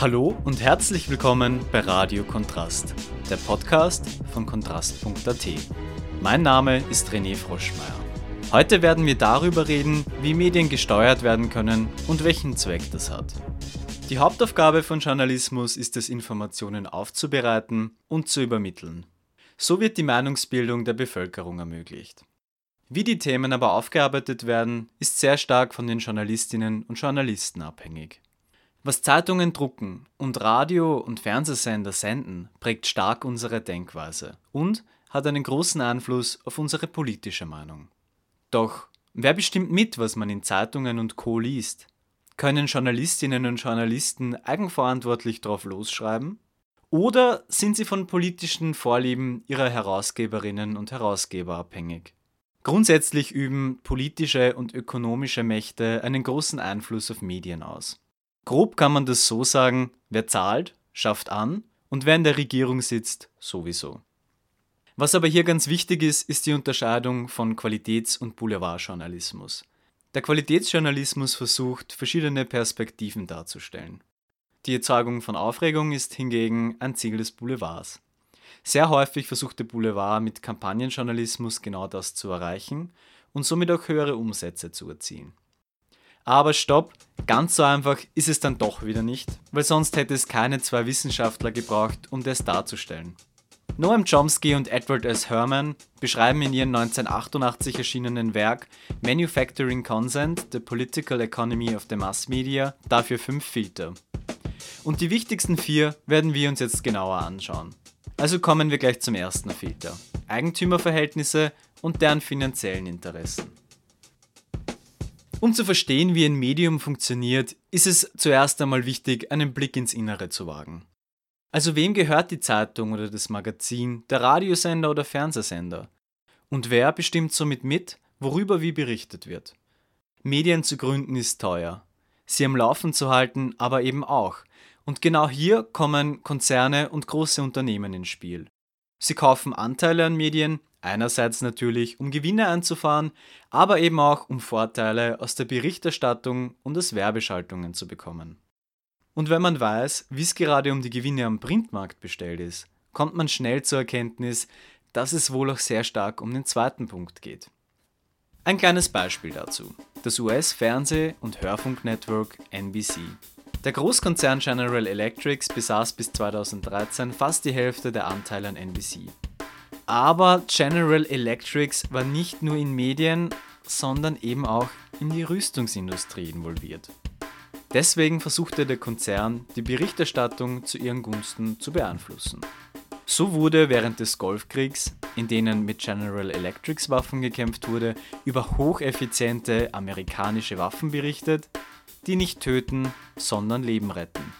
Hallo und herzlich willkommen bei Radio Kontrast, der Podcast von kontrast.at. Mein Name ist René Froschmeier. Heute werden wir darüber reden, wie Medien gesteuert werden können und welchen Zweck das hat. Die Hauptaufgabe von Journalismus ist es, Informationen aufzubereiten und zu übermitteln. So wird die Meinungsbildung der Bevölkerung ermöglicht. Wie die Themen aber aufgearbeitet werden, ist sehr stark von den Journalistinnen und Journalisten abhängig. Was Zeitungen drucken und Radio- und Fernsehsender senden, prägt stark unsere Denkweise und hat einen großen Einfluss auf unsere politische Meinung. Doch wer bestimmt mit, was man in Zeitungen und Co liest? Können Journalistinnen und Journalisten eigenverantwortlich drauf losschreiben? Oder sind sie von politischen Vorlieben ihrer Herausgeberinnen und Herausgeber abhängig? Grundsätzlich üben politische und ökonomische Mächte einen großen Einfluss auf Medien aus. Grob kann man das so sagen, wer zahlt, schafft an und wer in der Regierung sitzt, sowieso. Was aber hier ganz wichtig ist, ist die Unterscheidung von Qualitäts- und Boulevardjournalismus. Der Qualitätsjournalismus versucht, verschiedene Perspektiven darzustellen. Die Erzeugung von Aufregung ist hingegen ein Ziel des Boulevards. Sehr häufig versucht der Boulevard mit Kampagnenjournalismus genau das zu erreichen und somit auch höhere Umsätze zu erzielen. Aber stopp, ganz so einfach ist es dann doch wieder nicht, weil sonst hätte es keine zwei Wissenschaftler gebraucht, um das darzustellen. Noam Chomsky und Edward S. Herman beschreiben in ihrem 1988 erschienenen Werk Manufacturing Consent, The Political Economy of the Mass Media dafür fünf Filter. Und die wichtigsten vier werden wir uns jetzt genauer anschauen. Also kommen wir gleich zum ersten Filter. Eigentümerverhältnisse und deren finanziellen Interessen. Um zu verstehen, wie ein Medium funktioniert, ist es zuerst einmal wichtig, einen Blick ins Innere zu wagen. Also wem gehört die Zeitung oder das Magazin, der Radiosender oder Fernsehsender? Und wer bestimmt somit mit, worüber wie berichtet wird? Medien zu gründen ist teuer. Sie am Laufen zu halten aber eben auch. Und genau hier kommen Konzerne und große Unternehmen ins Spiel. Sie kaufen Anteile an Medien, einerseits natürlich, um Gewinne einzufahren, aber eben auch, um Vorteile aus der Berichterstattung und aus Werbeschaltungen zu bekommen. Und wenn man weiß, wie es gerade um die Gewinne am Printmarkt bestellt ist, kommt man schnell zur Erkenntnis, dass es wohl auch sehr stark um den zweiten Punkt geht. Ein kleines Beispiel dazu. Das US-Fernseh- und Hörfunknetwork NBC der Großkonzern General Electric besaß bis 2013 fast die Hälfte der Anteile an NBC. Aber General Electric war nicht nur in Medien, sondern eben auch in die Rüstungsindustrie involviert. Deswegen versuchte der Konzern, die Berichterstattung zu ihren Gunsten zu beeinflussen. So wurde während des Golfkriegs, in denen mit General Electrics Waffen gekämpft wurde, über hocheffiziente amerikanische Waffen berichtet, die nicht töten, sondern Leben retten.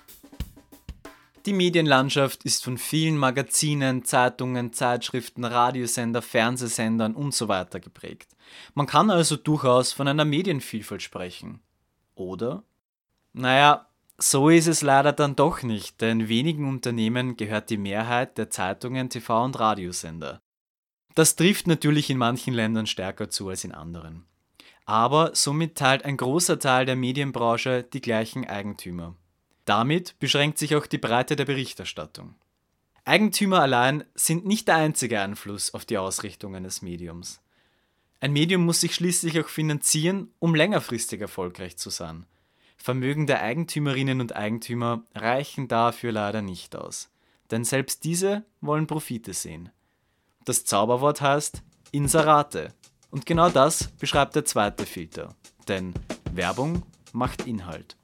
Die Medienlandschaft ist von vielen Magazinen, Zeitungen, Zeitschriften, Radiosender, Fernsehsendern usw. So geprägt. Man kann also durchaus von einer Medienvielfalt sprechen. Oder? Naja, so ist es leider dann doch nicht, denn wenigen Unternehmen gehört die Mehrheit der Zeitungen, TV- und Radiosender. Das trifft natürlich in manchen Ländern stärker zu als in anderen aber somit teilt ein großer Teil der Medienbranche die gleichen Eigentümer. Damit beschränkt sich auch die Breite der Berichterstattung. Eigentümer allein sind nicht der einzige Einfluss auf die Ausrichtung eines Mediums. Ein Medium muss sich schließlich auch finanzieren, um längerfristig erfolgreich zu sein. Vermögen der Eigentümerinnen und Eigentümer reichen dafür leider nicht aus, denn selbst diese wollen Profite sehen. Das Zauberwort heißt Inserate, und genau das beschreibt der zweite Filter, denn Werbung macht Inhalt.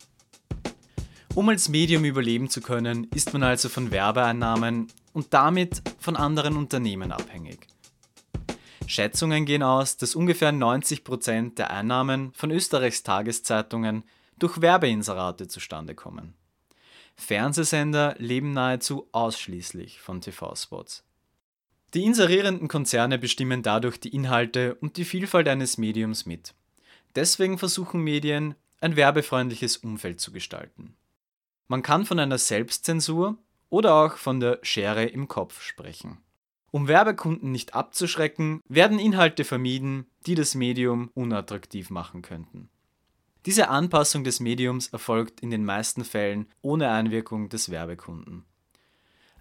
Um als Medium überleben zu können, ist man also von Werbeeinnahmen und damit von anderen Unternehmen abhängig. Schätzungen gehen aus, dass ungefähr 90% der Einnahmen von Österreichs Tageszeitungen durch Werbeinserate zustande kommen. Fernsehsender leben nahezu ausschließlich von TV-Spots. Die inserierenden Konzerne bestimmen dadurch die Inhalte und die Vielfalt eines Mediums mit. Deswegen versuchen Medien, ein werbefreundliches Umfeld zu gestalten. Man kann von einer Selbstzensur oder auch von der Schere im Kopf sprechen. Um Werbekunden nicht abzuschrecken, werden Inhalte vermieden, die das Medium unattraktiv machen könnten. Diese Anpassung des Mediums erfolgt in den meisten Fällen ohne Einwirkung des Werbekunden.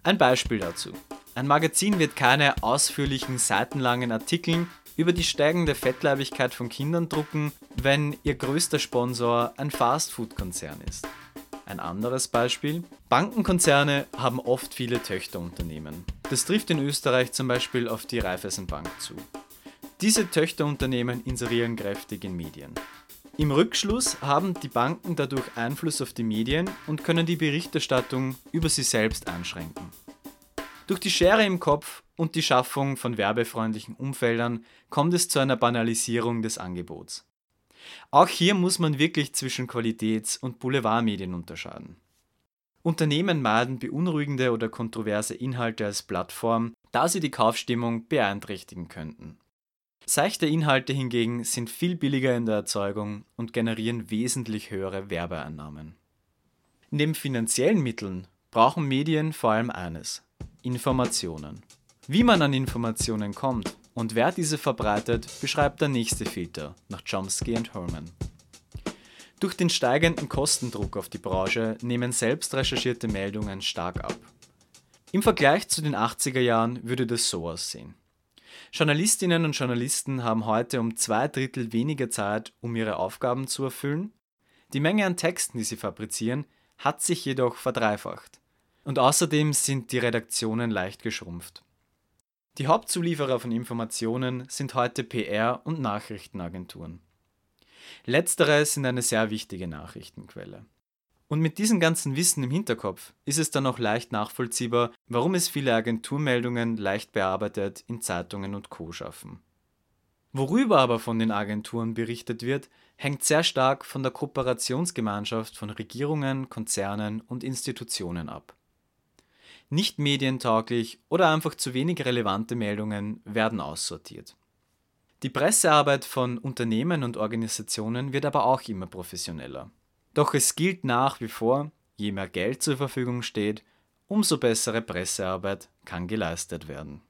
Ein Beispiel dazu. Ein Magazin wird keine ausführlichen seitenlangen Artikel über die steigende Fettleibigkeit von Kindern drucken, wenn ihr größter Sponsor ein Fastfood-Konzern ist. Ein anderes Beispiel. Bankenkonzerne haben oft viele Töchterunternehmen. Das trifft in Österreich zum Beispiel auf die Raiffeisenbank zu. Diese Töchterunternehmen inserieren kräftig in Medien. Im Rückschluss haben die Banken dadurch Einfluss auf die Medien und können die Berichterstattung über sie selbst einschränken. Durch die Schere im Kopf und die Schaffung von werbefreundlichen Umfeldern kommt es zu einer Banalisierung des Angebots. Auch hier muss man wirklich zwischen Qualitäts- und Boulevardmedien unterscheiden. Unternehmen meiden beunruhigende oder kontroverse Inhalte als Plattform, da sie die Kaufstimmung beeinträchtigen könnten. Seichte Inhalte hingegen sind viel billiger in der Erzeugung und generieren wesentlich höhere Werbeeinnahmen. Neben finanziellen Mitteln brauchen Medien vor allem eines, Informationen. Wie man an Informationen kommt und wer diese verbreitet, beschreibt der nächste Filter nach Chomsky und Herman. Durch den steigenden Kostendruck auf die Branche nehmen selbst recherchierte Meldungen stark ab. Im Vergleich zu den 80er Jahren würde das so aussehen. Journalistinnen und Journalisten haben heute um zwei Drittel weniger Zeit, um ihre Aufgaben zu erfüllen. Die Menge an Texten, die sie fabrizieren, hat sich jedoch verdreifacht. Und außerdem sind die Redaktionen leicht geschrumpft. Die Hauptzulieferer von Informationen sind heute PR- und Nachrichtenagenturen. Letztere sind eine sehr wichtige Nachrichtenquelle. Und mit diesem ganzen Wissen im Hinterkopf ist es dann auch leicht nachvollziehbar, warum es viele Agenturmeldungen leicht bearbeitet in Zeitungen und Co schaffen. Worüber aber von den Agenturen berichtet wird, hängt sehr stark von der Kooperationsgemeinschaft von Regierungen, Konzernen und Institutionen ab. Nicht medientauglich oder einfach zu wenig relevante Meldungen werden aussortiert. Die Pressearbeit von Unternehmen und Organisationen wird aber auch immer professioneller. Doch es gilt nach wie vor, je mehr Geld zur Verfügung steht, umso bessere Pressearbeit kann geleistet werden.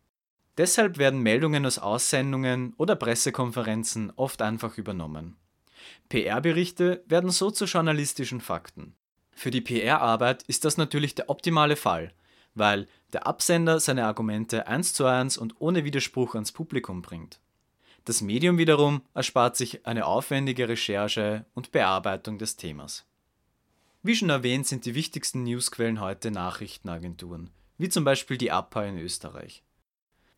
Deshalb werden Meldungen aus Aussendungen oder Pressekonferenzen oft einfach übernommen. PR-Berichte werden so zu journalistischen Fakten. Für die PR-Arbeit ist das natürlich der optimale Fall, weil der Absender seine Argumente eins zu eins und ohne Widerspruch ans Publikum bringt. Das Medium wiederum erspart sich eine aufwendige Recherche und Bearbeitung des Themas. Wie schon erwähnt, sind die wichtigsten Newsquellen heute Nachrichtenagenturen, wie zum Beispiel die APA in Österreich.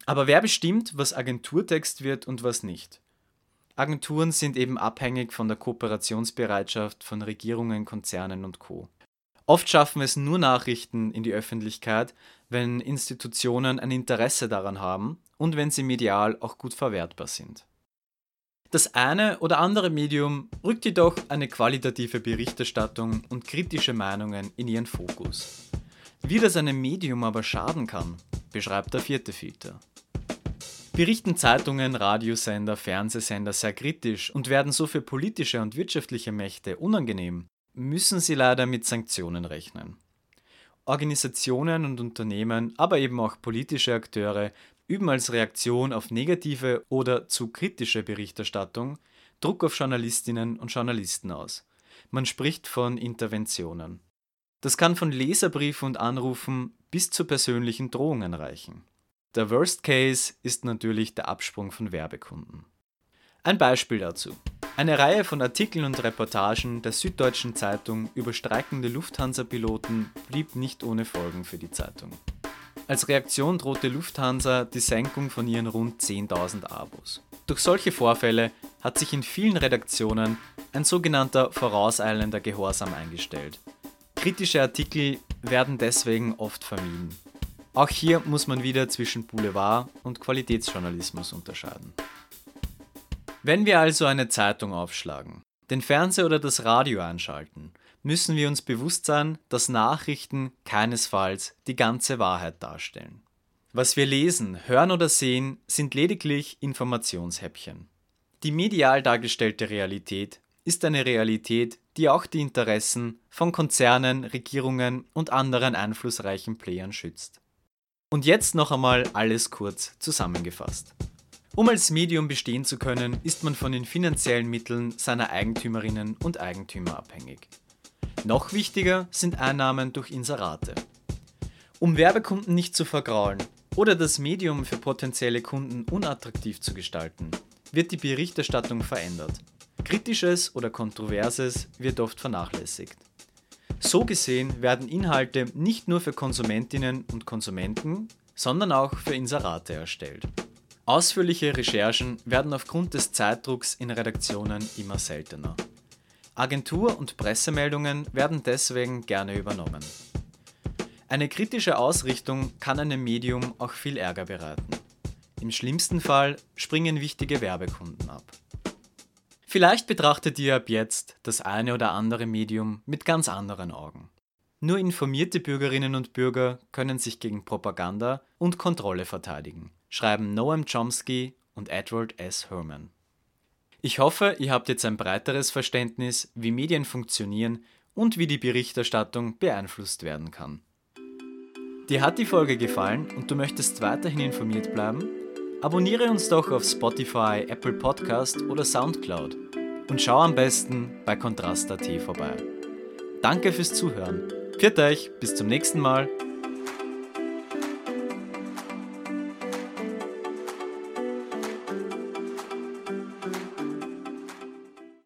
Aber wer bestimmt, was Agenturtext wird und was nicht? Agenturen sind eben abhängig von der Kooperationsbereitschaft von Regierungen, Konzernen und Co. Oft schaffen es nur Nachrichten in die Öffentlichkeit, wenn Institutionen ein Interesse daran haben und wenn sie medial auch gut verwertbar sind. Das eine oder andere Medium rückt jedoch eine qualitative Berichterstattung und kritische Meinungen in ihren Fokus. Wie das einem Medium aber schaden kann, beschreibt der vierte Filter. Berichten Zeitungen, Radiosender, Fernsehsender sehr kritisch und werden so für politische und wirtschaftliche Mächte unangenehm, müssen sie leider mit Sanktionen rechnen. Organisationen und Unternehmen, aber eben auch politische Akteure üben als Reaktion auf negative oder zu kritische Berichterstattung Druck auf Journalistinnen und Journalisten aus. Man spricht von Interventionen. Das kann von Leserbriefen und Anrufen bis zu persönlichen Drohungen reichen. Der Worst Case ist natürlich der Absprung von Werbekunden. Ein Beispiel dazu. Eine Reihe von Artikeln und Reportagen der Süddeutschen Zeitung über streikende Lufthansa-Piloten blieb nicht ohne Folgen für die Zeitung. Als Reaktion drohte Lufthansa die Senkung von ihren rund 10.000 Abos. Durch solche Vorfälle hat sich in vielen Redaktionen ein sogenannter vorauseilender Gehorsam eingestellt. Kritische Artikel werden deswegen oft vermieden. Auch hier muss man wieder zwischen Boulevard und Qualitätsjournalismus unterscheiden. Wenn wir also eine Zeitung aufschlagen, den Fernseher oder das Radio einschalten, müssen wir uns bewusst sein, dass Nachrichten keinesfalls die ganze Wahrheit darstellen. Was wir lesen, hören oder sehen, sind lediglich Informationshäppchen. Die medial dargestellte Realität ist eine Realität, die auch die Interessen von Konzernen, Regierungen und anderen einflussreichen Playern schützt. Und jetzt noch einmal alles kurz zusammengefasst. Um als Medium bestehen zu können, ist man von den finanziellen Mitteln seiner Eigentümerinnen und Eigentümer abhängig. Noch wichtiger sind Einnahmen durch Inserate. Um Werbekunden nicht zu vergraulen oder das Medium für potenzielle Kunden unattraktiv zu gestalten, wird die Berichterstattung verändert. Kritisches oder Kontroverses wird oft vernachlässigt. So gesehen werden Inhalte nicht nur für Konsumentinnen und Konsumenten, sondern auch für Inserate erstellt. Ausführliche Recherchen werden aufgrund des Zeitdrucks in Redaktionen immer seltener. Agentur- und Pressemeldungen werden deswegen gerne übernommen. Eine kritische Ausrichtung kann einem Medium auch viel Ärger bereiten. Im schlimmsten Fall springen wichtige Werbekunden ab. Vielleicht betrachtet ihr ab jetzt das eine oder andere Medium mit ganz anderen Augen. Nur informierte Bürgerinnen und Bürger können sich gegen Propaganda und Kontrolle verteidigen, schreiben Noam Chomsky und Edward S. Herman. Ich hoffe, ihr habt jetzt ein breiteres Verständnis, wie Medien funktionieren und wie die Berichterstattung beeinflusst werden kann. Dir hat die Folge gefallen und du möchtest weiterhin informiert bleiben? Abonniere uns doch auf Spotify, Apple Podcast oder Soundcloud und schau am besten bei Kontrast.at vorbei. Danke fürs Zuhören. Pfiat euch, bis zum nächsten Mal